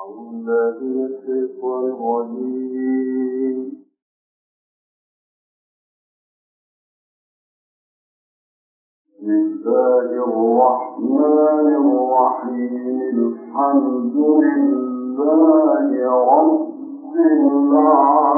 أعوذ بالله من بسم الله الرحمن الرحيم. الحمد لله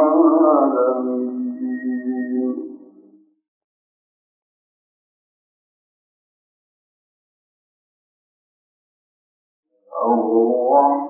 رب العالمين. الرحمن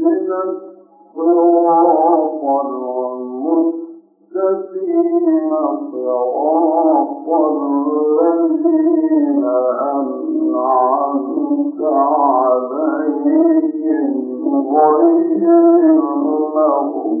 من الصراط المستقيم صراط الذين أنعمت عليهم غير المغضوب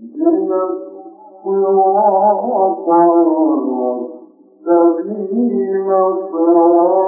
Oh, my God.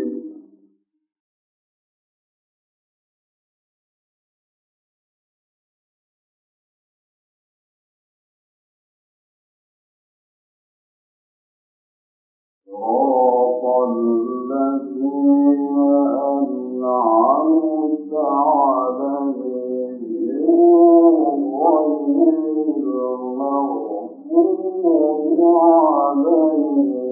عليه